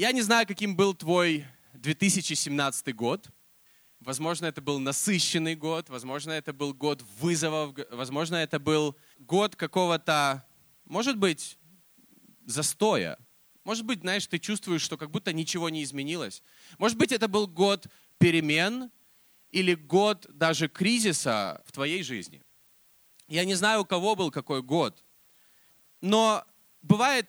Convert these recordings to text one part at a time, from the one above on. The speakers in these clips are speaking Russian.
Я не знаю, каким был твой 2017 год. Возможно, это был насыщенный год, возможно, это был год вызовов, возможно, это был год какого-то, может быть, застоя. Может быть, знаешь, ты чувствуешь, что как будто ничего не изменилось. Может быть, это был год перемен или год даже кризиса в твоей жизни. Я не знаю, у кого был какой год, но бывает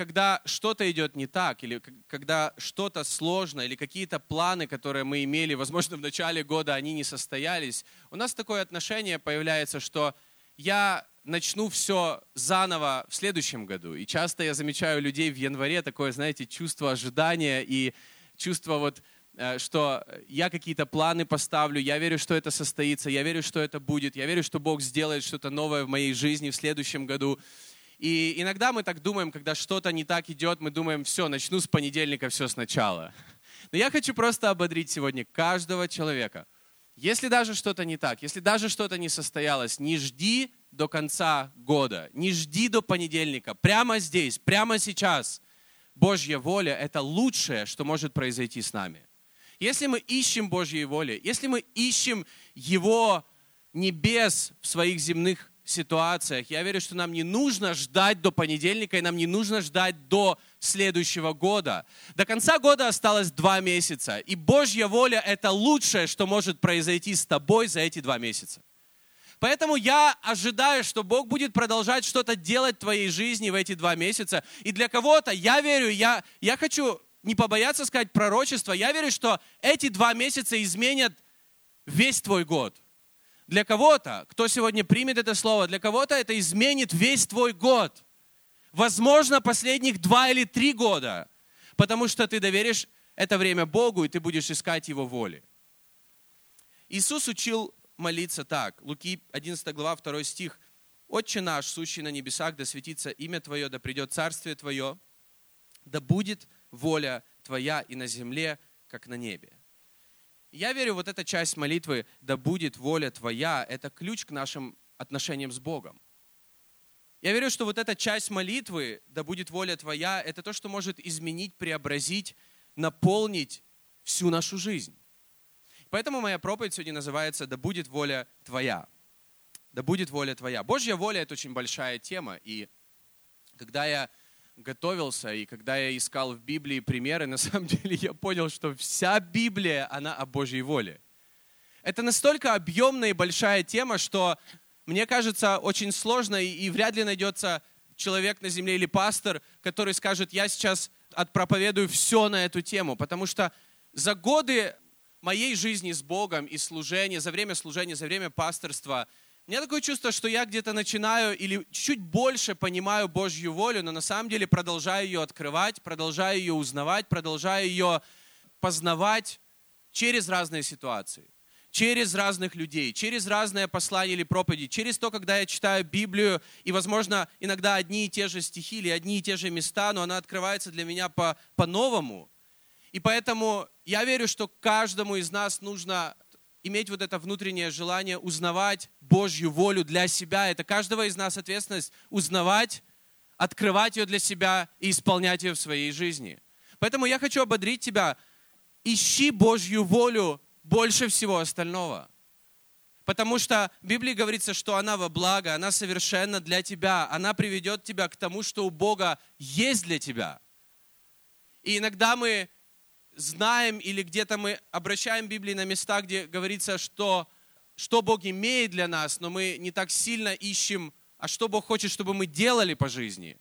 когда что-то идет не так, или когда что-то сложно, или какие-то планы, которые мы имели, возможно, в начале года, они не состоялись, у нас такое отношение появляется, что я начну все заново в следующем году. И часто я замечаю людей в январе такое, знаете, чувство ожидания и чувство вот, э, что я какие-то планы поставлю, я верю, что это состоится, я верю, что это будет, я верю, что Бог сделает что-то новое в моей жизни в следующем году. И иногда мы так думаем, когда что-то не так идет, мы думаем, все, начну с понедельника все сначала. Но я хочу просто ободрить сегодня каждого человека. Если даже что-то не так, если даже что-то не состоялось, не жди до конца года, не жди до понедельника. Прямо здесь, прямо сейчас Божья воля – это лучшее, что может произойти с нами. Если мы ищем Божьей воли, если мы ищем Его небес в своих земных ситуациях. Я верю, что нам не нужно ждать до понедельника, и нам не нужно ждать до следующего года. До конца года осталось два месяца, и Божья воля – это лучшее, что может произойти с тобой за эти два месяца. Поэтому я ожидаю, что Бог будет продолжать что-то делать в твоей жизни в эти два месяца. И для кого-то, я верю, я, я хочу не побояться сказать пророчество, я верю, что эти два месяца изменят весь твой год – для кого-то, кто сегодня примет это слово, для кого-то это изменит весь твой год. Возможно, последних два или три года, потому что ты доверишь это время Богу, и ты будешь искать Его воли. Иисус учил молиться так. Луки 11 глава, 2 стих. «Отче наш, сущий на небесах, да светится имя Твое, да придет Царствие Твое, да будет воля Твоя и на земле, как на небе». Я верю, вот эта часть молитвы «Да будет воля Твоя» — это ключ к нашим отношениям с Богом. Я верю, что вот эта часть молитвы «Да будет воля Твоя» — это то, что может изменить, преобразить, наполнить всю нашу жизнь. Поэтому моя проповедь сегодня называется «Да будет воля Твоя». Да будет воля Твоя. Божья воля — это очень большая тема. И когда я готовился, и когда я искал в Библии примеры, на самом деле я понял, что вся Библия, она о Божьей воле. Это настолько объемная и большая тема, что, мне кажется, очень сложно, и вряд ли найдется человек на земле или пастор, который скажет, я сейчас отпроповедую все на эту тему, потому что за годы моей жизни с Богом и служения, за время служения, за время пасторства – у меня такое чувство, что я где-то начинаю или чуть больше понимаю Божью волю, но на самом деле продолжаю ее открывать, продолжаю ее узнавать, продолжаю ее познавать через разные ситуации, через разных людей, через разные послания или проповеди, через то, когда я читаю Библию, и, возможно, иногда одни и те же стихи или одни и те же места, но она открывается для меня по, по-новому. И поэтому я верю, что каждому из нас нужно иметь вот это внутреннее желание узнавать Божью волю для себя. Это каждого из нас ответственность узнавать, открывать ее для себя и исполнять ее в своей жизни. Поэтому я хочу ободрить тебя, ищи Божью волю больше всего остального. Потому что в Библии говорится, что она во благо, она совершенно для тебя, она приведет тебя к тому, что у Бога есть для тебя. И иногда мы знаем или где-то мы обращаем Библии на места, где говорится, что, что Бог имеет для нас, но мы не так сильно ищем, а что Бог хочет, чтобы мы делали по жизни.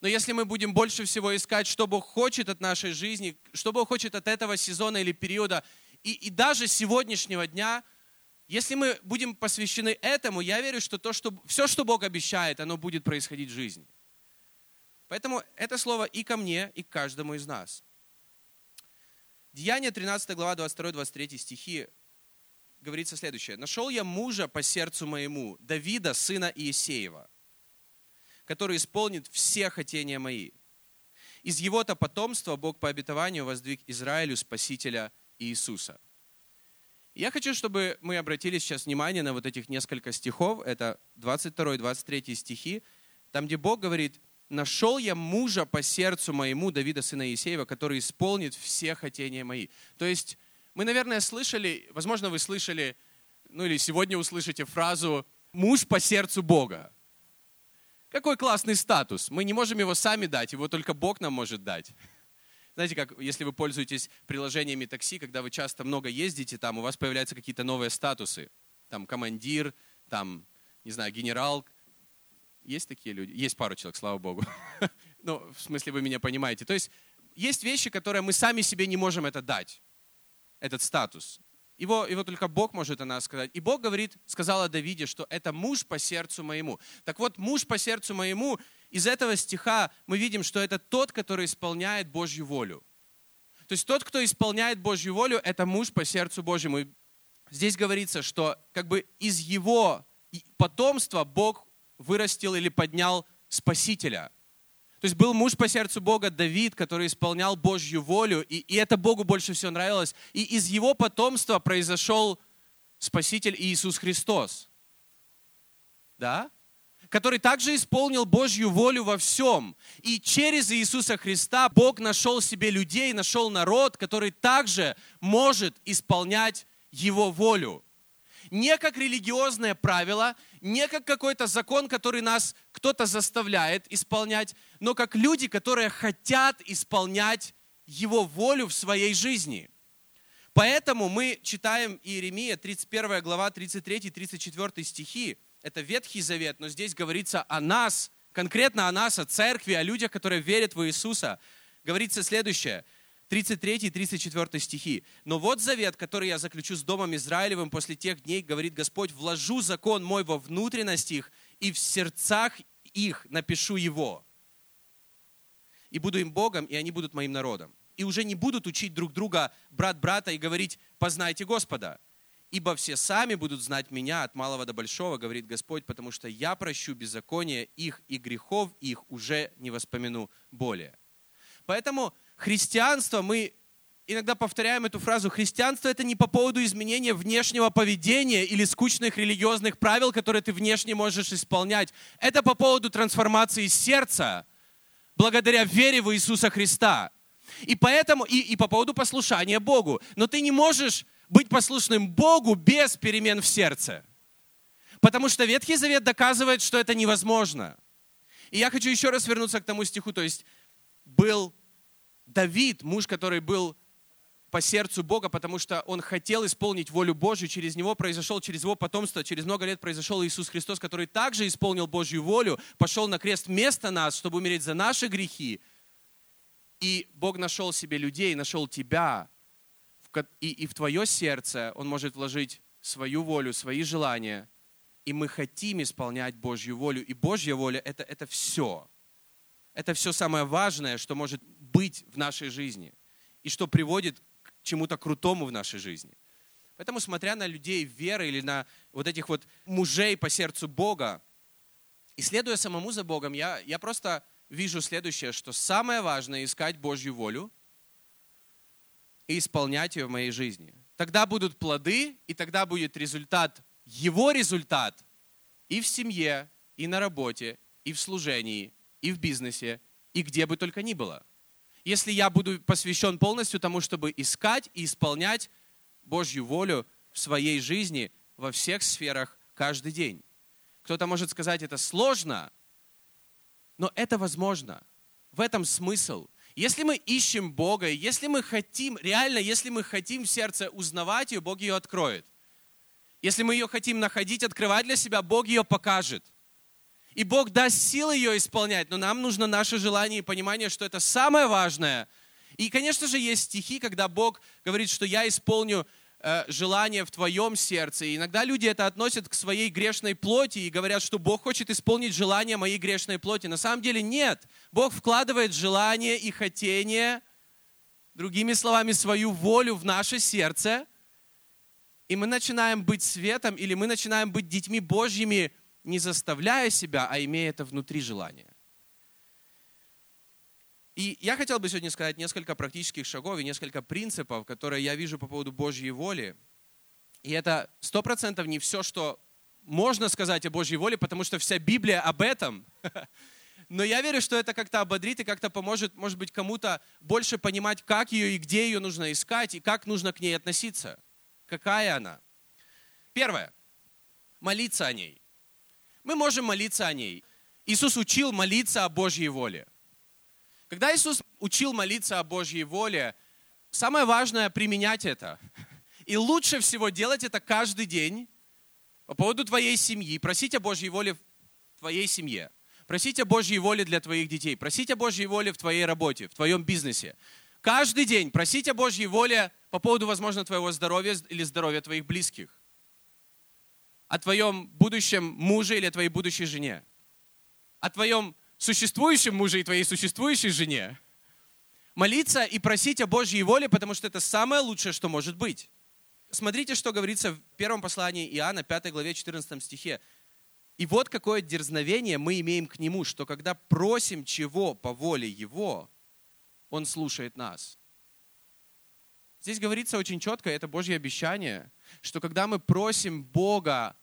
Но если мы будем больше всего искать, что Бог хочет от нашей жизни, что Бог хочет от этого сезона или периода, и, и даже сегодняшнего дня, если мы будем посвящены этому, я верю, что, то, что все, что Бог обещает, оно будет происходить в жизни. Поэтому это слово и ко мне, и к каждому из нас. Деяние 13 глава 22-23 стихи говорится следующее. «Нашел я мужа по сердцу моему, Давида, сына Иесеева, который исполнит все хотения мои. Из его-то потомства Бог по обетованию воздвиг Израилю Спасителя Иисуса». Я хочу, чтобы мы обратили сейчас внимание на вот этих несколько стихов. Это 22-23 стихи, там, где Бог говорит, нашел я мужа по сердцу моему, Давида, сына Есеева, который исполнит все хотения мои. То есть мы, наверное, слышали, возможно, вы слышали, ну или сегодня услышите фразу «муж по сердцу Бога». Какой классный статус. Мы не можем его сами дать, его только Бог нам может дать. Знаете, как если вы пользуетесь приложениями такси, когда вы часто много ездите, там у вас появляются какие-то новые статусы. Там командир, там, не знаю, генерал. Есть такие люди? Есть пару человек, слава Богу. Ну, в смысле, вы меня понимаете. То есть есть вещи, которые мы сами себе не можем это дать, этот статус. Его, его только Бог может о нас сказать. И Бог говорит, сказал о Давиде, что это муж по сердцу моему. Так вот, муж по сердцу моему, из этого стиха мы видим, что это тот, который исполняет Божью волю. То есть тот, кто исполняет Божью волю, это муж по сердцу Божьему. И здесь говорится, что как бы из его потомства Бог вырастил или поднял Спасителя – то есть был муж по сердцу Бога Давид, который исполнял Божью волю, и, и это Богу больше всего нравилось. И из его потомства произошел Спаситель Иисус Христос. Да? Который также исполнил Божью волю во всем. И через Иисуса Христа Бог нашел себе людей, нашел народ, который также может исполнять Его волю не как религиозное правило, не как какой-то закон, который нас кто-то заставляет исполнять, но как люди, которые хотят исполнять Его волю в своей жизни. Поэтому мы читаем Иеремия, 31 глава, 33-34 стихи. Это Ветхий Завет, но здесь говорится о нас, конкретно о нас, о церкви, о людях, которые верят в Иисуса. Говорится следующее – 33 и 34 стихи. «Но вот завет, который я заключу с Домом Израилевым после тех дней, говорит Господь, вложу закон мой во внутренность их, и в сердцах их напишу его. И буду им Богом, и они будут моим народом. И уже не будут учить друг друга брат брата и говорить, познайте Господа. Ибо все сами будут знать меня от малого до большого, говорит Господь, потому что я прощу беззаконие их и грехов их уже не воспомяну более. Поэтому христианство, мы иногда повторяем эту фразу, христианство это не по поводу изменения внешнего поведения или скучных религиозных правил, которые ты внешне можешь исполнять. Это по поводу трансформации сердца, благодаря вере в Иисуса Христа. И поэтому, и, и по поводу послушания Богу. Но ты не можешь быть послушным Богу без перемен в сердце. Потому что Ветхий Завет доказывает, что это невозможно. И я хочу еще раз вернуться к тому стиху, то есть был Давид, муж, который был по сердцу Бога, потому что он хотел исполнить волю Божью, через него произошел, через его потомство, через много лет произошел Иисус Христос, который также исполнил Божью волю, пошел на крест вместо нас, чтобы умереть за наши грехи. И Бог нашел себе людей, нашел тебя, и, и в твое сердце Он может вложить свою волю, свои желания, и мы хотим исполнять Божью волю. И Божья воля это, – это все. Это все самое важное, что может быть в нашей жизни и что приводит к чему-то крутому в нашей жизни. Поэтому, смотря на людей веры или на вот этих вот мужей по сердцу Бога, и следуя самому за Богом, я, я просто вижу следующее, что самое важное – искать Божью волю и исполнять ее в моей жизни. Тогда будут плоды, и тогда будет результат, его результат и в семье, и на работе, и в служении, и в бизнесе, и где бы только ни было если я буду посвящен полностью тому, чтобы искать и исполнять Божью волю в своей жизни во всех сферах каждый день. Кто-то может сказать, это сложно, но это возможно. В этом смысл. Если мы ищем Бога, если мы хотим, реально, если мы хотим в сердце узнавать ее, Бог ее откроет. Если мы ее хотим находить, открывать для себя, Бог ее покажет – и Бог даст силы ее исполнять, но нам нужно наше желание и понимание, что это самое важное. И, конечно же, есть стихи, когда Бог говорит, что я исполню э, желание в твоем сердце. И иногда люди это относят к своей грешной плоти и говорят, что Бог хочет исполнить желание моей грешной плоти. На самом деле нет. Бог вкладывает желание и хотение, другими словами, свою волю в наше сердце, и мы начинаем быть светом, или мы начинаем быть детьми Божьими, не заставляя себя, а имея это внутри желания. И я хотел бы сегодня сказать несколько практических шагов и несколько принципов, которые я вижу по поводу Божьей воли. И это сто процентов не все, что можно сказать о Божьей воле, потому что вся Библия об этом. Но я верю, что это как-то ободрит и как-то поможет, может быть, кому-то больше понимать, как ее и где ее нужно искать, и как нужно к ней относиться. Какая она. Первое. Молиться о ней. Мы можем молиться о ней. Иисус учил молиться о Божьей воле. Когда Иисус учил молиться о Божьей воле, самое важное применять это. И лучше всего делать это каждый день по поводу твоей семьи, просить о Божьей воле в твоей семье. Просить о Божьей воле для твоих детей. Просить о Божьей воле в твоей работе, в твоем бизнесе. Каждый день просить о Божьей воле по поводу, возможно, твоего здоровья или здоровья твоих близких. О твоем будущем муже или о твоей будущей жене. О твоем существующем муже и твоей существующей жене. Молиться и просить о Божьей воле, потому что это самое лучшее, что может быть. Смотрите, что говорится в первом послании Иоанна, 5 главе, 14 стихе. И вот какое дерзновение мы имеем к Нему, что когда просим чего по воле Его, Он слушает нас. Здесь говорится очень четко, это Божье обещание, что когда мы просим Бога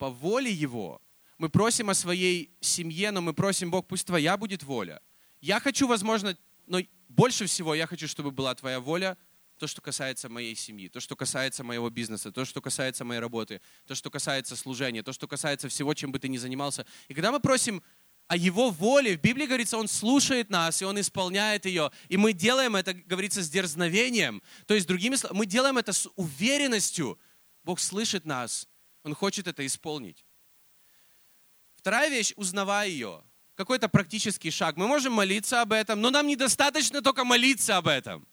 по воле Его, мы просим о своей семье, но мы просим, Бог, пусть Твоя будет воля. Я хочу, возможно, но больше всего я хочу, чтобы была Твоя воля то, что касается моей семьи, то, что касается моего бизнеса, то, что касается моей работы, то, что касается служения, то, что касается всего, чем бы ты ни занимался. И когда мы просим о Его воле, в Библии говорится, Он слушает нас, и Он исполняет ее. И мы делаем это, говорится, с дерзновением. То есть, другими словами, мы делаем это с уверенностью. Бог слышит нас, Он хочет это исполнить. Вторая вещь, узнавая ее. Какой-то практический шаг. Мы можем молиться об этом, но нам недостаточно только молиться об этом.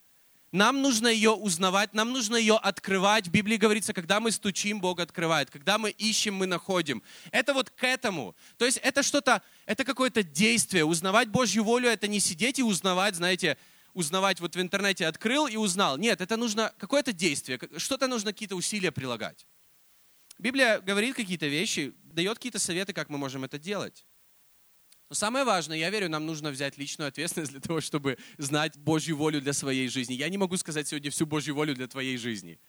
Нам нужно ее узнавать, нам нужно ее открывать. В Библии говорится, когда мы стучим, Бог открывает. Когда мы ищем, мы находим. Это вот к этому. То есть это что-то, это какое-то действие. Узнавать Божью волю, это не сидеть и узнавать, знаете, узнавать вот в интернете открыл и узнал. Нет, это нужно какое-то действие, что-то нужно какие-то усилия прилагать. Библия говорит какие-то вещи, дает какие-то советы, как мы можем это делать. Но самое важное, я верю, нам нужно взять личную ответственность для того, чтобы знать Божью волю для своей жизни. Я не могу сказать сегодня всю Божью волю для твоей жизни.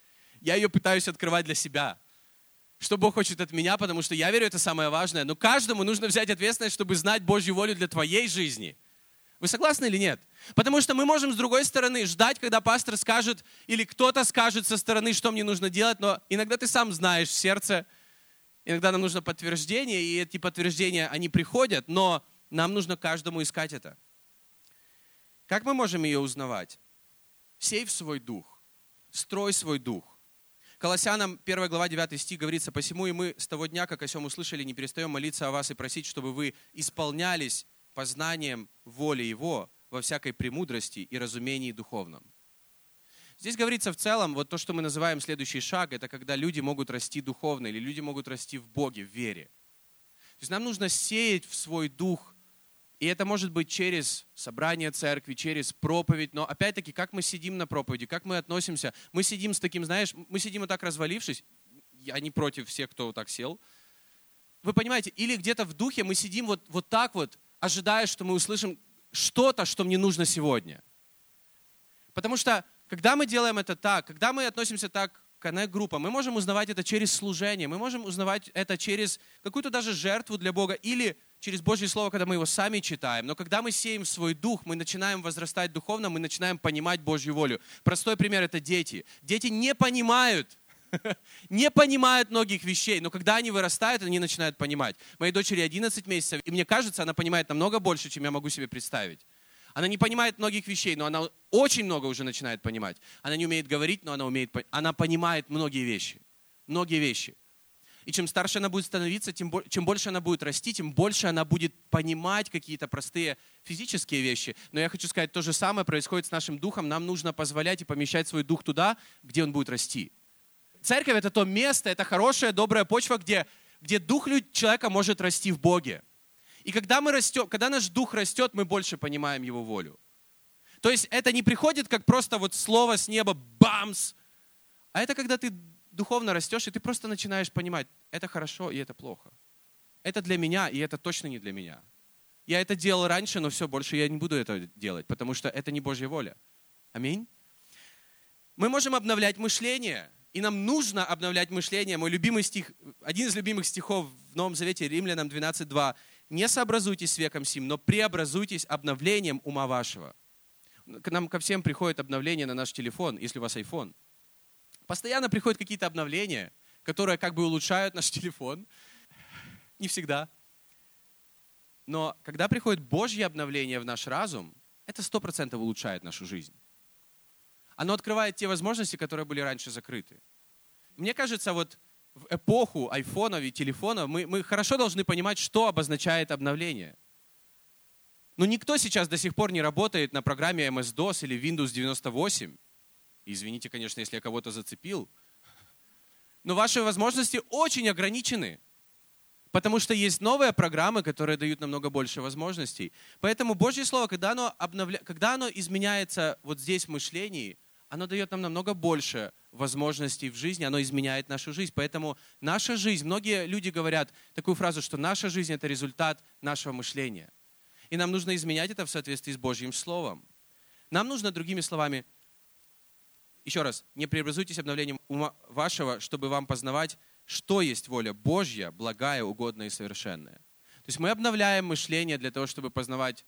Я ее пытаюсь открывать для себя. Что Бог хочет от меня, потому что я верю, это самое важное. Но каждому нужно взять ответственность, чтобы знать Божью волю для твоей жизни. Вы согласны или нет? Потому что мы можем с другой стороны ждать, когда пастор скажет, или кто-то скажет со стороны, что мне нужно делать, но иногда ты сам знаешь в сердце, Иногда нам нужно подтверждение, и эти подтверждения, они приходят, но нам нужно каждому искать это. Как мы можем ее узнавать? Сей в свой дух, строй свой дух. Колоссянам 1 глава 9 стих говорится, «Посему и мы с того дня, как о сем услышали, не перестаем молиться о вас и просить, чтобы вы исполнялись познанием воли Его во всякой премудрости и разумении духовном». Здесь говорится в целом, вот то, что мы называем следующий шаг, это когда люди могут расти духовно, или люди могут расти в Боге, в вере. То есть нам нужно сеять в свой дух, и это может быть через собрание церкви, через проповедь, но опять-таки, как мы сидим на проповеди, как мы относимся, мы сидим с таким, знаешь, мы сидим вот так развалившись, я не против всех, кто вот так сел, вы понимаете, или где-то в духе мы сидим вот, вот так вот, ожидая, что мы услышим что-то, что мне нужно сегодня. Потому что когда мы делаем это так, когда мы относимся так к коннект-группам, мы можем узнавать это через служение, мы можем узнавать это через какую-то даже жертву для Бога или через Божье Слово, когда мы его сами читаем. Но когда мы сеем свой дух, мы начинаем возрастать духовно, мы начинаем понимать Божью волю. Простой пример – это дети. Дети не понимают, не понимают многих вещей, но когда они вырастают, они начинают понимать. Моей дочери 11 месяцев, и мне кажется, она понимает намного больше, чем я могу себе представить. Она не понимает многих вещей, но она очень много уже начинает понимать. Она не умеет говорить, но она, умеет, она понимает многие вещи. Многие вещи. И чем старше она будет становиться, тем, чем больше она будет расти, тем больше она будет понимать какие-то простые физические вещи. Но я хочу сказать, то же самое происходит с нашим духом. Нам нужно позволять и помещать свой дух туда, где он будет расти. Церковь – это то место, это хорошая, добрая почва, где, где дух человека может расти в Боге. И когда мы растем, когда наш дух растет, мы больше понимаем его волю. То есть это не приходит как просто вот слово с неба бамс, а это когда ты духовно растешь, и ты просто начинаешь понимать, это хорошо и это плохо. Это для меня, и это точно не для меня. Я это делал раньше, но все, больше я не буду это делать, потому что это не Божья воля. Аминь. Мы можем обновлять мышление, и нам нужно обновлять мышление. Мой любимый стих, один из любимых стихов в Новом Завете, Римлянам 12.2. не сообразуйтесь с веком сим, но преобразуйтесь обновлением ума вашего. К нам ко всем приходит обновление на наш телефон, если у вас iPhone. Постоянно приходят какие-то обновления, которые как бы улучшают наш телефон. Не всегда. Но когда приходит Божье обновление в наш разум, это сто процентов улучшает нашу жизнь. Оно открывает те возможности, которые были раньше закрыты. Мне кажется, вот в эпоху айфонов и телефонов мы, мы хорошо должны понимать, что обозначает обновление. Но никто сейчас до сих пор не работает на программе MS-DOS или Windows 98. Извините, конечно, если я кого-то зацепил. Но ваши возможности очень ограничены. Потому что есть новые программы, которые дают намного больше возможностей. Поэтому Божье Слово, когда оно, обновля... когда оно изменяется вот здесь в мышлении, оно дает нам намного больше возможностей в жизни, оно изменяет нашу жизнь. Поэтому наша жизнь, многие люди говорят такую фразу, что наша жизнь – это результат нашего мышления. И нам нужно изменять это в соответствии с Божьим Словом. Нам нужно, другими словами, еще раз, не преобразуйтесь обновлением ума вашего, чтобы вам познавать что есть воля Божья, благая, угодная и совершенная. То есть мы обновляем мышление для того, чтобы познавать,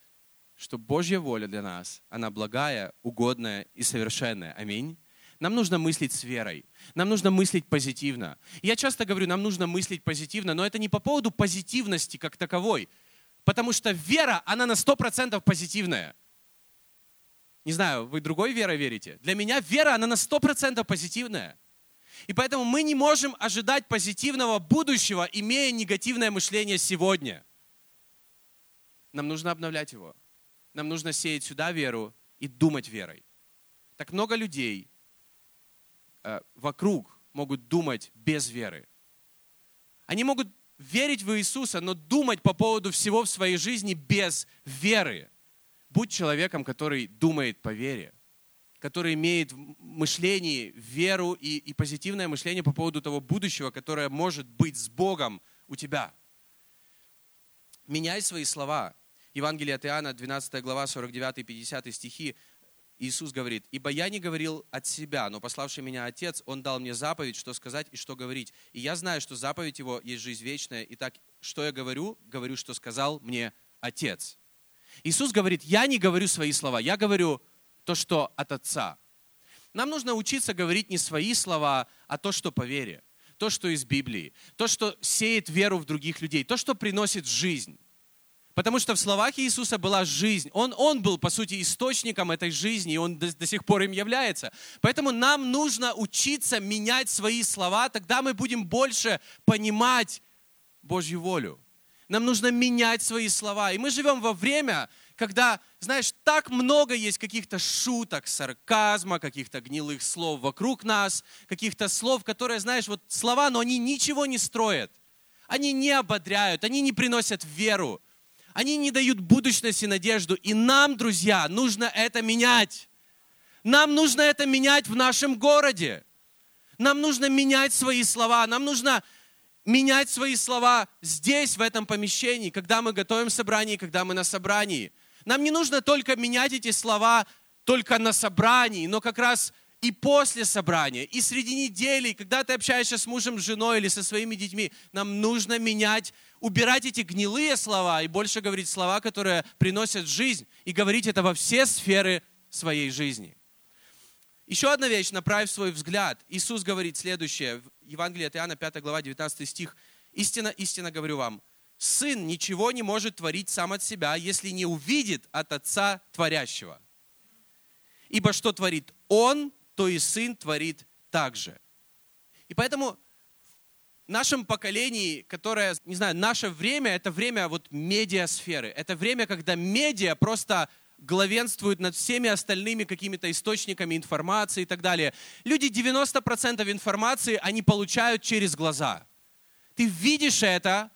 что Божья воля для нас, она благая, угодная и совершенная. Аминь. Нам нужно мыслить с верой. Нам нужно мыслить позитивно. Я часто говорю, нам нужно мыслить позитивно, но это не по поводу позитивности как таковой. Потому что вера, она на 100% позитивная. Не знаю, вы другой верой верите? Для меня вера, она на 100% позитивная. И поэтому мы не можем ожидать позитивного будущего, имея негативное мышление сегодня. Нам нужно обновлять его. Нам нужно сеять сюда веру и думать верой. Так много людей э, вокруг могут думать без веры. Они могут верить в Иисуса, но думать по поводу всего в своей жизни без веры. Будь человеком, который думает по вере который имеет в мышлении веру и, и позитивное мышление по поводу того будущего, которое может быть с Богом у тебя. Меняй свои слова. Евангелие от Иоанна, 12 глава, 49-50 стихи. Иисус говорит, «Ибо я не говорил от себя, но пославший меня Отец, Он дал мне заповедь, что сказать и что говорить. И я знаю, что заповедь Его есть жизнь вечная. И так, что я говорю? Говорю, что сказал мне Отец». Иисус говорит, я не говорю свои слова, я говорю то, что от Отца. Нам нужно учиться говорить не свои слова, а то, что по вере, то, что из Библии, то, что сеет веру в других людей, то, что приносит жизнь. Потому что в словах Иисуса была жизнь. Он, он был, по сути, источником этой жизни, и Он до, до сих пор им является. Поэтому нам нужно учиться менять свои слова, тогда мы будем больше понимать Божью волю. Нам нужно менять свои слова. И мы живем во время, когда, знаешь, так много есть каких-то шуток, сарказма, каких-то гнилых слов вокруг нас, каких-то слов, которые, знаешь, вот слова, но они ничего не строят. Они не ободряют, они не приносят веру. Они не дают будущности, надежду. И нам, друзья, нужно это менять. Нам нужно это менять в нашем городе. Нам нужно менять свои слова. Нам нужно менять свои слова здесь, в этом помещении, когда мы готовим собрание, когда мы на собрании. Нам не нужно только менять эти слова только на собрании, но как раз и после собрания, и среди недели, когда ты общаешься с мужем, с женой или со своими детьми, нам нужно менять, убирать эти гнилые слова и больше говорить слова, которые приносят жизнь, и говорить это во все сферы своей жизни. Еще одна вещь, направь свой взгляд. Иисус говорит следующее, в Евангелии от Иоанна, 5 глава, 19 стих. «Истина, истина говорю вам, сын ничего не может творить сам от себя, если не увидит от отца творящего. Ибо что творит он, то и сын творит также. И поэтому нашем поколении, которое, не знаю, наше время, это время вот медиасферы. Это время, когда медиа просто главенствуют над всеми остальными какими-то источниками информации и так далее. Люди 90% информации они получают через глаза. Ты видишь это,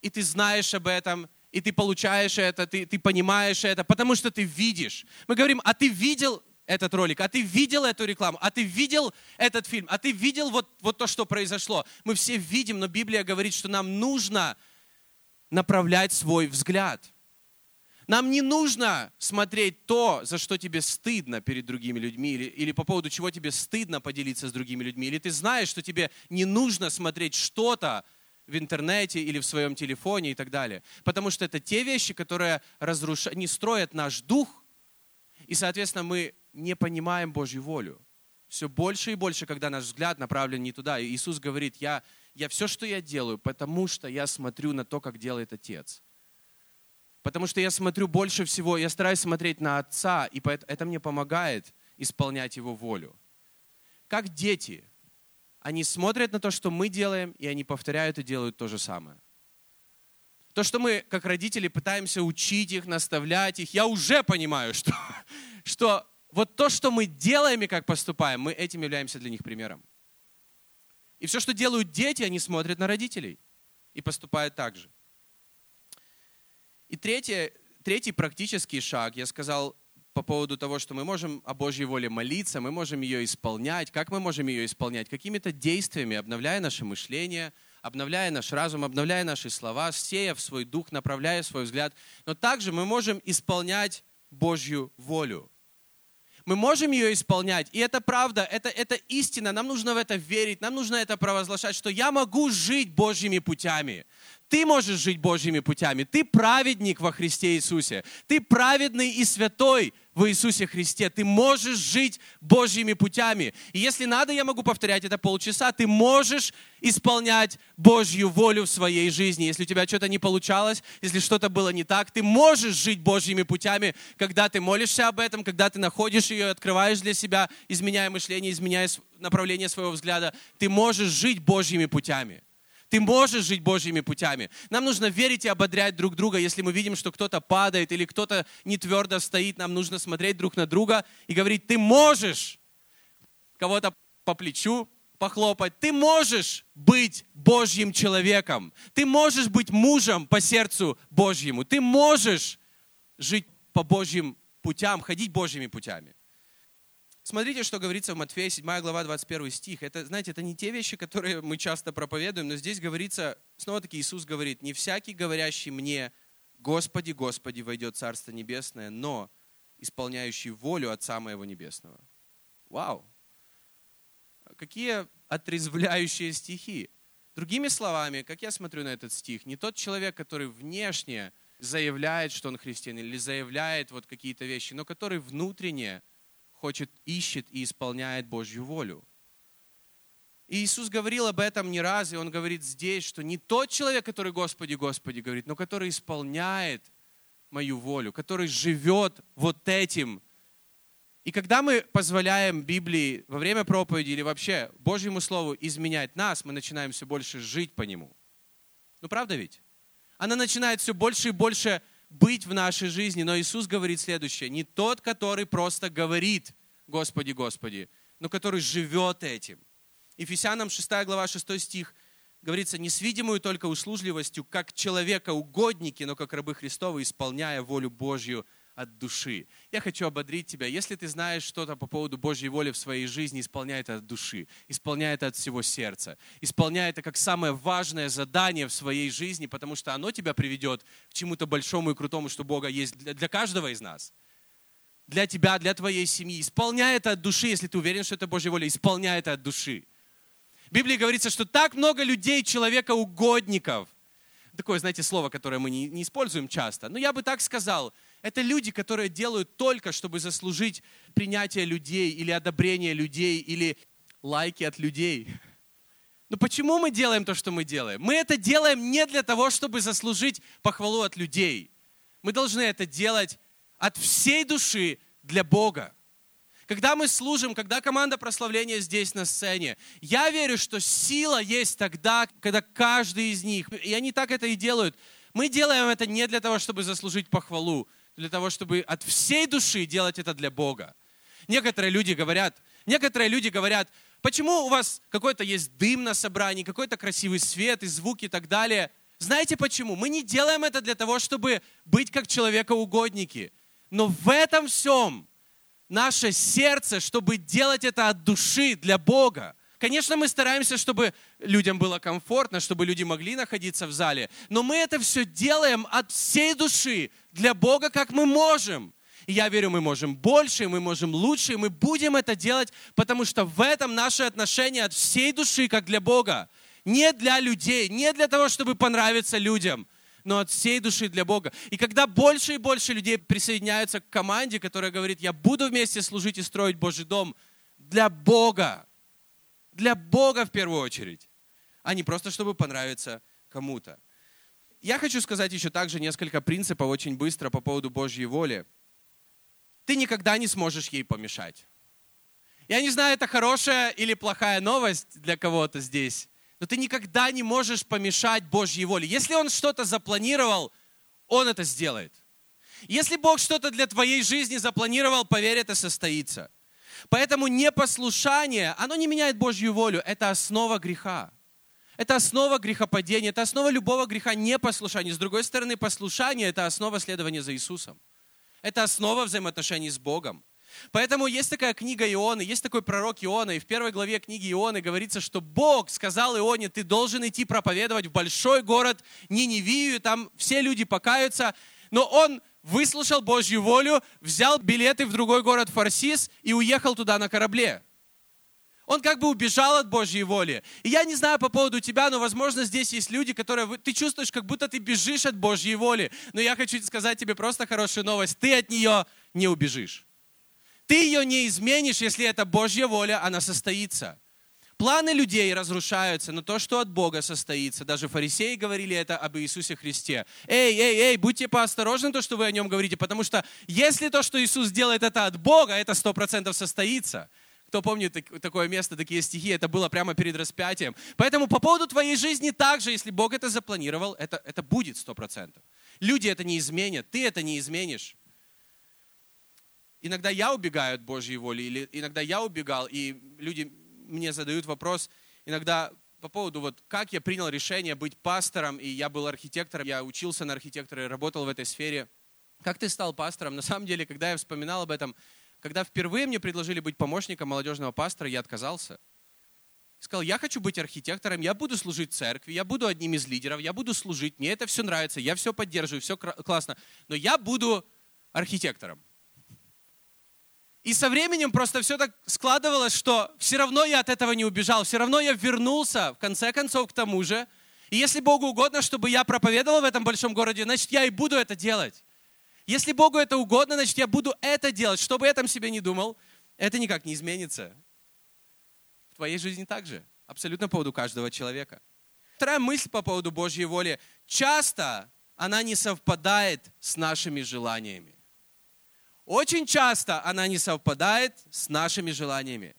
и ты знаешь об этом, и ты получаешь это, ты, ты понимаешь это, потому что ты видишь. Мы говорим, а ты видел этот ролик, а ты видел эту рекламу, а ты видел этот фильм, а ты видел вот, вот то, что произошло. Мы все видим, но Библия говорит, что нам нужно направлять свой взгляд. Нам не нужно смотреть то, за что тебе стыдно перед другими людьми, или, или по поводу чего тебе стыдно поделиться с другими людьми, или ты знаешь, что тебе не нужно смотреть что-то, в интернете или в своем телефоне и так далее. Потому что это те вещи, которые разрушают, не строят наш дух, и, соответственно, мы не понимаем Божью волю. Все больше и больше, когда наш взгляд направлен не туда. Иисус говорит, я, я все, что я делаю, потому что я смотрю на то, как делает Отец. Потому что я смотрю больше всего, я стараюсь смотреть на Отца, и это мне помогает исполнять Его волю. Как дети, они смотрят на то, что мы делаем, и они повторяют и делают то же самое. То, что мы, как родители, пытаемся учить их, наставлять их, я уже понимаю, что, что вот то, что мы делаем и как поступаем, мы этим являемся для них примером. И все, что делают дети, они смотрят на родителей и поступают так же. И третье, третий практический шаг, я сказал по поводу того, что мы можем о Божьей воле молиться, мы можем ее исполнять. Как мы можем ее исполнять? Какими-то действиями, обновляя наше мышление, обновляя наш разум, обновляя наши слова, сея в свой дух, направляя свой взгляд. Но также мы можем исполнять Божью волю. Мы можем ее исполнять, и это правда, это, это истина, нам нужно в это верить, нам нужно это провозглашать, что я могу жить Божьими путями. Ты можешь жить Божьими путями. Ты праведник во Христе Иисусе. Ты праведный и святой в Иисусе Христе. Ты можешь жить Божьими путями. И если надо, я могу повторять это полчаса. Ты можешь исполнять Божью волю в своей жизни. Если у тебя что-то не получалось, если что-то было не так, ты можешь жить Божьими путями, когда ты молишься об этом, когда ты находишь ее, открываешь для себя, изменяя мышление, изменяя направление своего взгляда. Ты можешь жить Божьими путями. Ты можешь жить Божьими путями. Нам нужно верить и ободрять друг друга. Если мы видим, что кто-то падает или кто-то не твердо стоит, нам нужно смотреть друг на друга и говорить, ты можешь кого-то по плечу похлопать. Ты можешь быть Божьим человеком. Ты можешь быть мужем по сердцу Божьему. Ты можешь жить по Божьим путям, ходить Божьими путями. Смотрите, что говорится в Матфея 7 глава 21 стих. Это, знаете, это не те вещи, которые мы часто проповедуем, но здесь говорится, снова-таки Иисус говорит, не всякий, говорящий мне, Господи, Господи, войдет Царство Небесное, но исполняющий волю Отца Моего Небесного. Вау! Какие отрезвляющие стихи. Другими словами, как я смотрю на этот стих, не тот человек, который внешне заявляет, что он христианин, или заявляет вот какие-то вещи, но который внутренне хочет, ищет и исполняет Божью волю. И Иисус говорил об этом не раз, и Он говорит здесь, что не тот человек, который Господи, Господи говорит, но который исполняет мою волю, который живет вот этим. И когда мы позволяем Библии во время проповеди или вообще Божьему Слову изменять нас, мы начинаем все больше жить по Нему. Ну правда ведь? Она начинает все больше и больше быть в нашей жизни. Но Иисус говорит следующее. Не тот, который просто говорит «Господи, Господи», но который живет этим. Ефесянам 6 глава 6 стих говорится, не с видимую только услужливостью, как человека угодники, но как рабы Христовы, исполняя волю Божью от души. Я хочу ободрить тебя, если ты знаешь что-то по поводу Божьей воли в своей жизни, исполняй это от души, исполняй это от всего сердца, исполняй это как самое важное задание в своей жизни, потому что оно тебя приведет к чему-то большому и крутому, что Бога есть для, каждого из нас. Для тебя, для твоей семьи. Исполняй это от души, если ты уверен, что это Божья воля, исполняй это от души. В Библии говорится, что так много людей, человека угодников. Такое, знаете, слово, которое мы не, не используем часто. Но я бы так сказал – это люди, которые делают только, чтобы заслужить принятие людей или одобрение людей или лайки от людей. Но почему мы делаем то, что мы делаем? Мы это делаем не для того, чтобы заслужить похвалу от людей. Мы должны это делать от всей души для Бога. Когда мы служим, когда команда прославления здесь на сцене, я верю, что сила есть тогда, когда каждый из них, и они так это и делают, мы делаем это не для того, чтобы заслужить похвалу, для того, чтобы от всей души делать это для Бога. Некоторые люди говорят, некоторые люди говорят, почему у вас какой-то есть дым на собрании, какой-то красивый свет и звуки и так далее. Знаете почему? Мы не делаем это для того, чтобы быть как человекоугодники. Но в этом всем наше сердце, чтобы делать это от души для Бога. Конечно, мы стараемся, чтобы людям было комфортно, чтобы люди могли находиться в зале, но мы это все делаем от всей души, для Бога, как мы можем. И я верю, мы можем больше, мы можем лучше, и мы будем это делать, потому что в этом наше отношение от всей души, как для Бога. не для людей, не для того, чтобы понравиться людям, но от всей души для Бога. И когда больше и больше людей присоединяются к команде, которая говорит, я буду вместе служить и строить Божий дом для Бога, для Бога в первую очередь, а не просто чтобы понравиться кому-то. Я хочу сказать еще также несколько принципов очень быстро по поводу Божьей воли. Ты никогда не сможешь ей помешать. Я не знаю, это хорошая или плохая новость для кого-то здесь, но ты никогда не можешь помешать Божьей воле. Если Он что-то запланировал, Он это сделает. Если Бог что-то для твоей жизни запланировал, поверь, это состоится. Поэтому непослушание, оно не меняет Божью волю. Это основа греха. Это основа грехопадения, это основа любого греха непослушания. С другой стороны, послушание – это основа следования за Иисусом. Это основа взаимоотношений с Богом. Поэтому есть такая книга Ионы, есть такой пророк Иона, и в первой главе книги Ионы говорится, что Бог сказал Ионе, ты должен идти проповедовать в большой город Ниневию, там все люди покаются, но он выслушал Божью волю, взял билеты в другой город Фарсис и уехал туда на корабле. Он как бы убежал от Божьей воли. И я не знаю по поводу тебя, но, возможно, здесь есть люди, которые... Ты чувствуешь, как будто ты бежишь от Божьей воли. Но я хочу сказать тебе просто хорошую новость. Ты от нее не убежишь. Ты ее не изменишь, если это Божья воля, она состоится. Планы людей разрушаются, но то, что от Бога состоится, даже фарисеи говорили это об Иисусе Христе. Эй, эй, эй, будьте поосторожны, то, что вы о нем говорите, потому что если то, что Иисус делает, это от Бога, это сто процентов состоится. Кто помнит такое место, такие стихи, это было прямо перед распятием. Поэтому по поводу твоей жизни также, если Бог это запланировал, это, это будет сто процентов. Люди это не изменят, ты это не изменишь. Иногда я убегаю от Божьей воли, или иногда я убегал, и люди мне задают вопрос, иногда по поводу, вот, как я принял решение быть пастором, и я был архитектором, я учился на архитектора и работал в этой сфере. Как ты стал пастором? На самом деле, когда я вспоминал об этом, когда впервые мне предложили быть помощником молодежного пастора, я отказался. Сказал, я хочу быть архитектором, я буду служить церкви, я буду одним из лидеров, я буду служить, мне это все нравится, я все поддерживаю, все классно, но я буду архитектором. И со временем просто все так складывалось, что все равно я от этого не убежал, все равно я вернулся, в конце концов, к тому же. И если Богу угодно, чтобы я проповедовал в этом большом городе, значит, я и буду это делать. Если Богу это угодно, значит, я буду это делать. Что бы я там себе не думал, это никак не изменится. В твоей жизни также. Абсолютно по поводу каждого человека. Вторая мысль по поводу Божьей воли. Часто она не совпадает с нашими желаниями. Очень часто она не совпадает с нашими желаниями.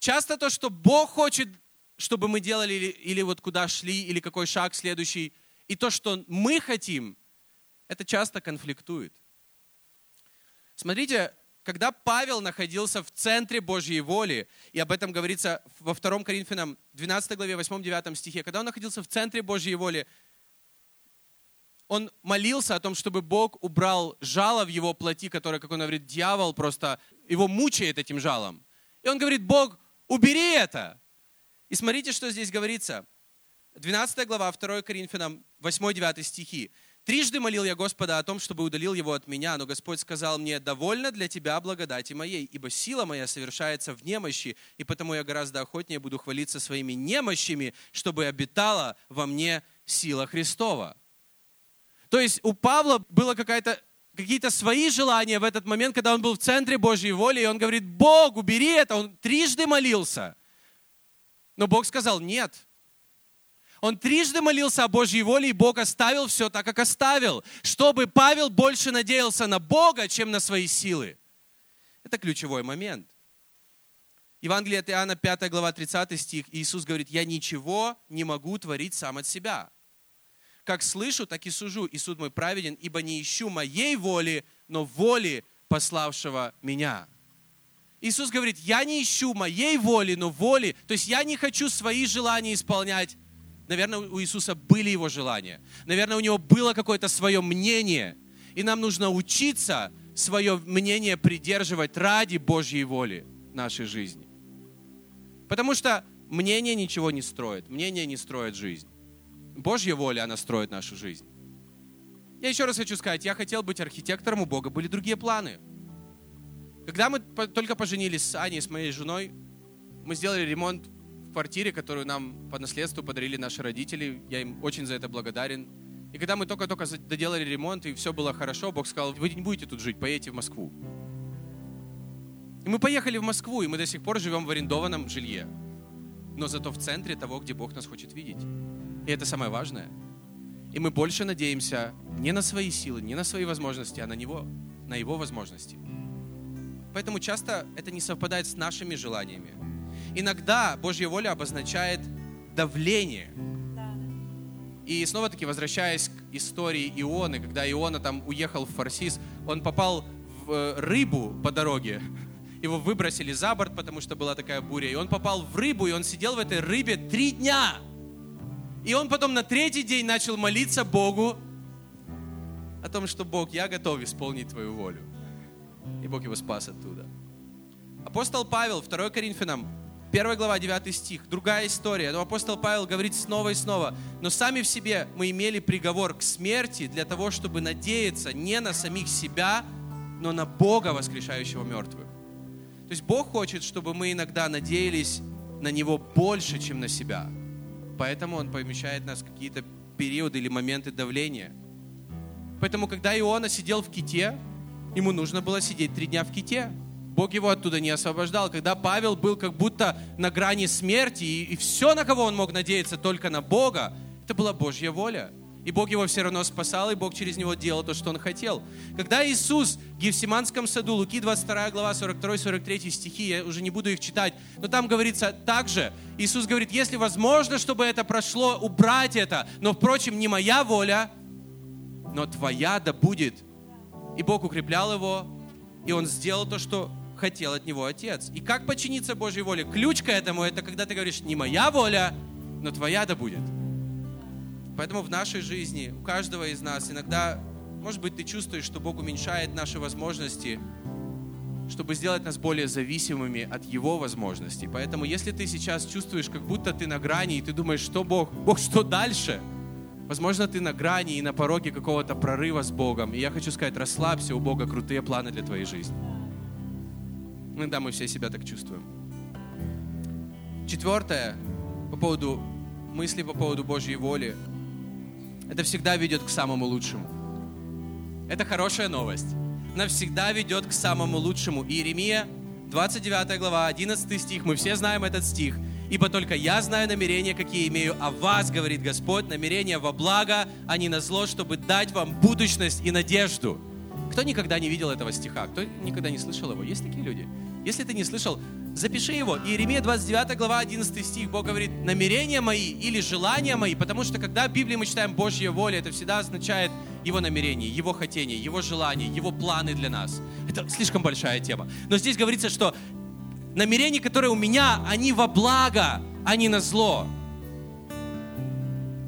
Часто то, что Бог хочет, чтобы мы делали, или, или вот куда шли, или какой шаг следующий, и то, что мы хотим, это часто конфликтует. Смотрите, когда Павел находился в центре Божьей воли, и об этом говорится во 2 Коринфянам 12 главе 8-9 стихе, когда он находился в центре Божьей воли, он молился о том, чтобы Бог убрал жало в его плоти, которое, как он говорит, дьявол просто его мучает этим жалом. И он говорит, Бог, убери это. И смотрите, что здесь говорится. 12 глава, 2 Коринфянам, 8-9 стихи. Трижды молил я Господа о том, чтобы удалил его от меня, но Господь сказал мне, довольно для тебя благодати моей, ибо сила моя совершается в немощи, и потому я гораздо охотнее буду хвалиться своими немощами, чтобы обитала во мне сила Христова. То есть у Павла было какая-то какие-то свои желания в этот момент, когда он был в центре Божьей воли, и он говорит, Бог, убери это. Он трижды молился. Но Бог сказал, нет, он трижды молился о Божьей воле, и Бог оставил все так, как оставил, чтобы Павел больше надеялся на Бога, чем на свои силы. Это ключевой момент. Евангелие от Иоанна, 5 глава, 30 стих. Иисус говорит, я ничего не могу творить сам от себя. Как слышу, так и сужу, и суд мой праведен, ибо не ищу моей воли, но воли пославшего меня. Иисус говорит, я не ищу моей воли, но воли. То есть я не хочу свои желания исполнять, Наверное, у Иисуса были его желания. Наверное, у него было какое-то свое мнение. И нам нужно учиться свое мнение придерживать ради Божьей воли нашей жизни. Потому что мнение ничего не строит. Мнение не строит жизнь. Божья воля, она строит нашу жизнь. Я еще раз хочу сказать, я хотел быть архитектором, у Бога были другие планы. Когда мы только поженились с Аней, с моей женой, мы сделали ремонт в квартире, которую нам по наследству подарили наши родители. Я им очень за это благодарен. И когда мы только-только доделали ремонт, и все было хорошо, Бог сказал, вы не будете тут жить, поедете в Москву. И мы поехали в Москву, и мы до сих пор живем в арендованном жилье. Но зато в центре того, где Бог нас хочет видеть. И это самое важное. И мы больше надеемся не на свои силы, не на свои возможности, а на Него, на Его возможности. Поэтому часто это не совпадает с нашими желаниями. Иногда Божья воля обозначает давление. И снова-таки, возвращаясь к истории Ионы, когда Иона там уехал в Фарсис, он попал в э, рыбу по дороге, его выбросили за борт, потому что была такая буря, и он попал в рыбу, и он сидел в этой рыбе три дня. И он потом на третий день начал молиться Богу о том, что Бог, я готов исполнить Твою волю. И Бог его спас оттуда. Апостол Павел, 2 Коринфянам, 1 глава, 9 стих, другая история. Но апостол Павел говорит снова и снова, но сами в себе мы имели приговор к смерти для того, чтобы надеяться не на самих себя, но на Бога, воскрешающего мертвых. То есть Бог хочет, чтобы мы иногда надеялись на Него больше, чем на себя. Поэтому Он помещает нас в какие-то периоды или моменты давления. Поэтому, когда Иона сидел в ките, ему нужно было сидеть три дня в ките. Бог его оттуда не освобождал. Когда Павел был как будто на грани смерти, и, и все, на кого он мог надеяться, только на Бога, это была Божья воля. И Бог его все равно спасал, и Бог через него делал то, что он хотел. Когда Иисус в Гефсиманском саду, Луки 22 глава, 42-43 стихи, я уже не буду их читать, но там говорится также, Иисус говорит, если возможно, чтобы это прошло, убрать это, но, впрочем, не моя воля, но твоя да будет. И Бог укреплял его, и он сделал то, что хотел от него Отец. И как подчиниться Божьей воле? Ключ к этому – это когда ты говоришь, не моя воля, но твоя да будет. Поэтому в нашей жизни, у каждого из нас, иногда, может быть, ты чувствуешь, что Бог уменьшает наши возможности, чтобы сделать нас более зависимыми от Его возможностей. Поэтому, если ты сейчас чувствуешь, как будто ты на грани, и ты думаешь, что Бог, Бог, что дальше? Возможно, ты на грани и на пороге какого-то прорыва с Богом. И я хочу сказать, расслабься, у Бога крутые планы для твоей жизни. Иногда мы все себя так чувствуем. Четвертое, по поводу мысли по поводу Божьей воли, это всегда ведет к самому лучшему. Это хорошая новость. Она всегда ведет к самому лучшему. Иеремия, 29 глава, 11 стих, мы все знаем этот стих. «Ибо только я знаю намерения, какие имею о вас, говорит Господь, намерения во благо, а не на зло, чтобы дать вам будущность и надежду». Кто никогда не видел этого стиха? Кто никогда не слышал его? Есть такие люди? Если ты не слышал, запиши его. Иеремия 29 глава 11 стих. Бог говорит, намерения мои или желания мои, потому что когда в Библии мы читаем Божья воля, это всегда означает Его намерение, Его хотение, Его желание, Его планы для нас. Это слишком большая тема. Но здесь говорится, что намерения, которые у меня, они во благо, а не на зло.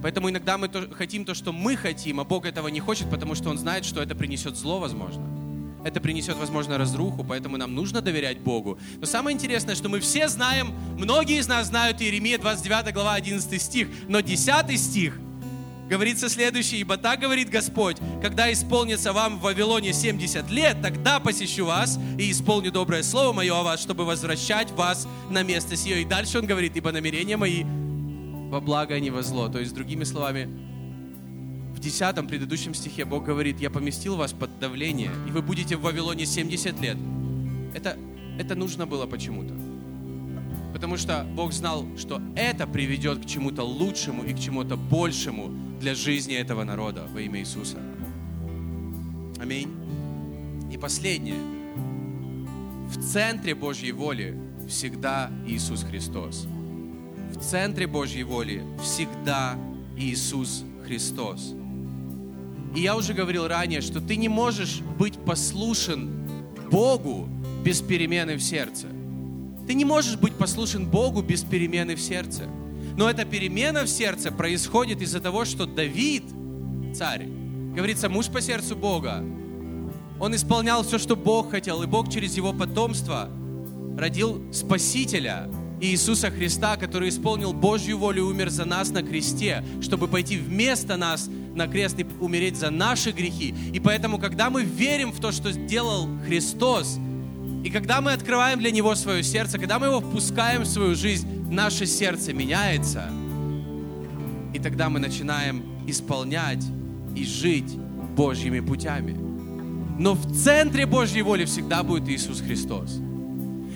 Поэтому иногда мы хотим то, что мы хотим, а Бог этого не хочет, потому что Он знает, что это принесет зло, возможно это принесет, возможно, разруху, поэтому нам нужно доверять Богу. Но самое интересное, что мы все знаем, многие из нас знают Иеремия 29 глава 11 стих, но 10 стих говорится следующее, «Ибо так говорит Господь, когда исполнится вам в Вавилоне 70 лет, тогда посещу вас и исполню доброе слово мое о вас, чтобы возвращать вас на место сие». И дальше он говорит, «Ибо намерения мои во благо, а не во зло». То есть, другими словами, в 10 предыдущем стихе Бог говорит, я поместил вас под давление, и вы будете в Вавилоне 70 лет. Это, это нужно было почему-то. Потому что Бог знал, что это приведет к чему-то лучшему и к чему-то большему для жизни этого народа во имя Иисуса. Аминь. И последнее. В центре Божьей воли всегда Иисус Христос. В центре Божьей воли всегда Иисус Христос. И я уже говорил ранее, что ты не можешь быть послушен Богу без перемены в сердце. Ты не можешь быть послушен Богу без перемены в сердце. Но эта перемена в сердце происходит из-за того, что Давид, царь, говорится, муж по сердцу Бога, он исполнял все, что Бог хотел, и Бог через его потомство родил Спасителя, Иисуса Христа, который исполнил Божью волю и умер за нас на кресте, чтобы пойти вместо нас на крест и умереть за наши грехи. И поэтому, когда мы верим в то, что сделал Христос, И когда мы открываем для Него свое сердце, когда мы Его впускаем в свою жизнь, наше сердце меняется. И тогда мы начинаем исполнять и жить Божьими путями. Но в центре Божьей воли всегда будет Иисус Христос.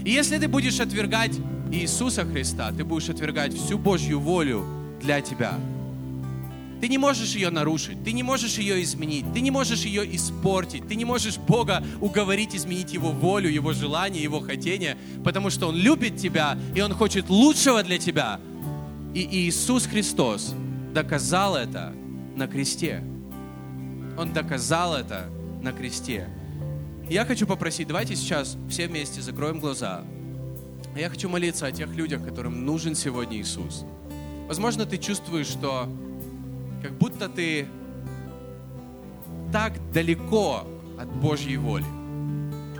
И если ты будешь отвергать Иисуса Христа, ты будешь отвергать всю Божью волю для тебя. Ты не можешь ее нарушить, ты не можешь ее изменить, ты не можешь ее испортить, ты не можешь Бога уговорить изменить Его волю, Его желание, Его хотение, потому что Он любит тебя, и Он хочет лучшего для тебя. И Иисус Христос доказал это на кресте. Он доказал это на кресте. Я хочу попросить, давайте сейчас все вместе закроем глаза. Я хочу молиться о тех людях, которым нужен сегодня Иисус. Возможно, ты чувствуешь, что как будто ты так далеко от Божьей воли.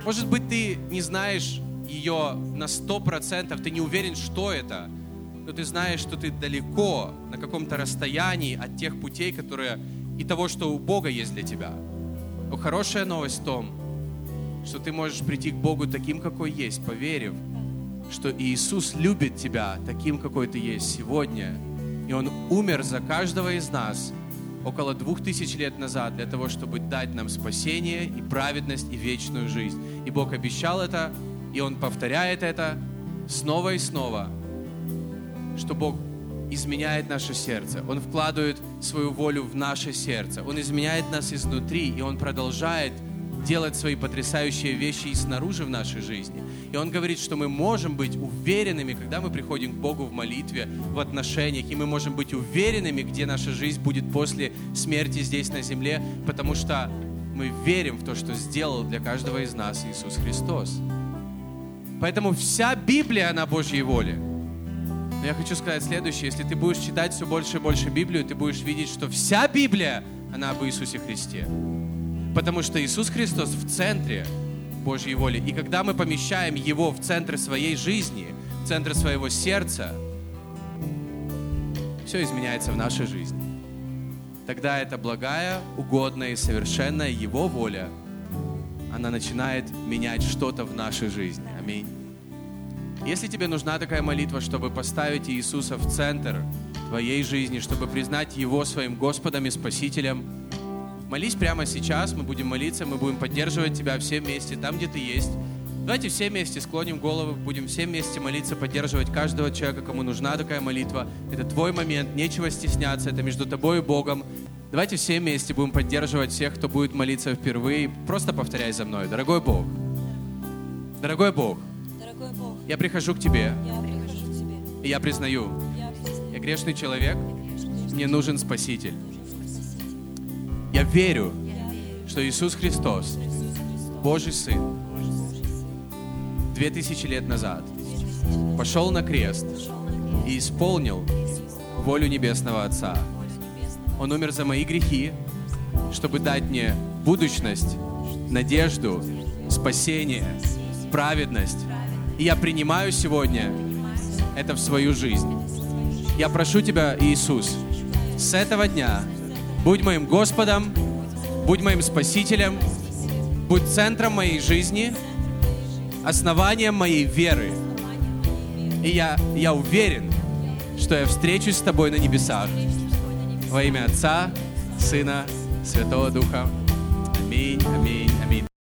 Может быть, ты не знаешь ее на сто процентов, ты не уверен, что это, но ты знаешь, что ты далеко, на каком-то расстоянии от тех путей, которые и того, что у Бога есть для тебя. Но хорошая новость в том, что ты можешь прийти к Богу таким, какой есть, поверив, что Иисус любит тебя таким, какой ты есть сегодня. И Он умер за каждого из нас около двух тысяч лет назад для того, чтобы дать нам спасение и праведность и вечную жизнь. И Бог обещал это, и Он повторяет это снова и снова, что Бог изменяет наше сердце. Он вкладывает свою волю в наше сердце. Он изменяет нас изнутри, и Он продолжает делать свои потрясающие вещи и снаружи в нашей жизни. И Он говорит, что мы можем быть уверенными, когда мы приходим к Богу в молитве, в отношениях, и мы можем быть уверенными, где наша жизнь будет после смерти здесь на земле, потому что мы верим в то, что сделал для каждого из нас Иисус Христос. Поэтому вся Библия, она Божьей воли. Но я хочу сказать следующее. Если ты будешь читать все больше и больше Библию, ты будешь видеть, что вся Библия, она об Иисусе Христе. Потому что Иисус Христос в центре Божьей воли. И когда мы помещаем Его в центр своей жизни, в центр своего сердца, все изменяется в нашей жизни. Тогда это благая, угодная и совершенная Его воля, она начинает менять что-то в нашей жизни. Аминь. Если тебе нужна такая молитва, чтобы поставить Иисуса в центр твоей жизни, чтобы признать Его своим Господом и Спасителем, молись прямо сейчас, мы будем молиться, мы будем поддерживать тебя все вместе, там, где ты есть. Давайте все вместе склоним головы, будем все вместе молиться, поддерживать каждого человека, кому нужна такая молитва. Это твой момент, нечего стесняться, это между тобой и Богом. Давайте все вместе будем поддерживать всех, кто будет молиться впервые. Просто повторяй за мной. Дорогой Бог, дорогой Бог, Дорогой Бог, я прихожу к Тебе, я прихожу к Тебе. и я признаю, Я признаю, я грешный человек, что мне нужен Спаситель. нужен Спаситель. Я верю, что Иисус Христос, Божий Сын, две тысячи лет назад 2000 лет пошел на крест и исполнил волю Небесного Отца. Он умер за мои грехи, чтобы дать мне будущность, надежду, спасение, праведность. И я принимаю сегодня это в свою жизнь. Я прошу Тебя, Иисус, с этого дня будь моим Господом, будь моим Спасителем, будь центром моей жизни, основанием моей веры. И я, я уверен, что я встречусь с Тобой на небесах. Во имя Отца, Сына, Святого Духа. Аминь, аминь, аминь.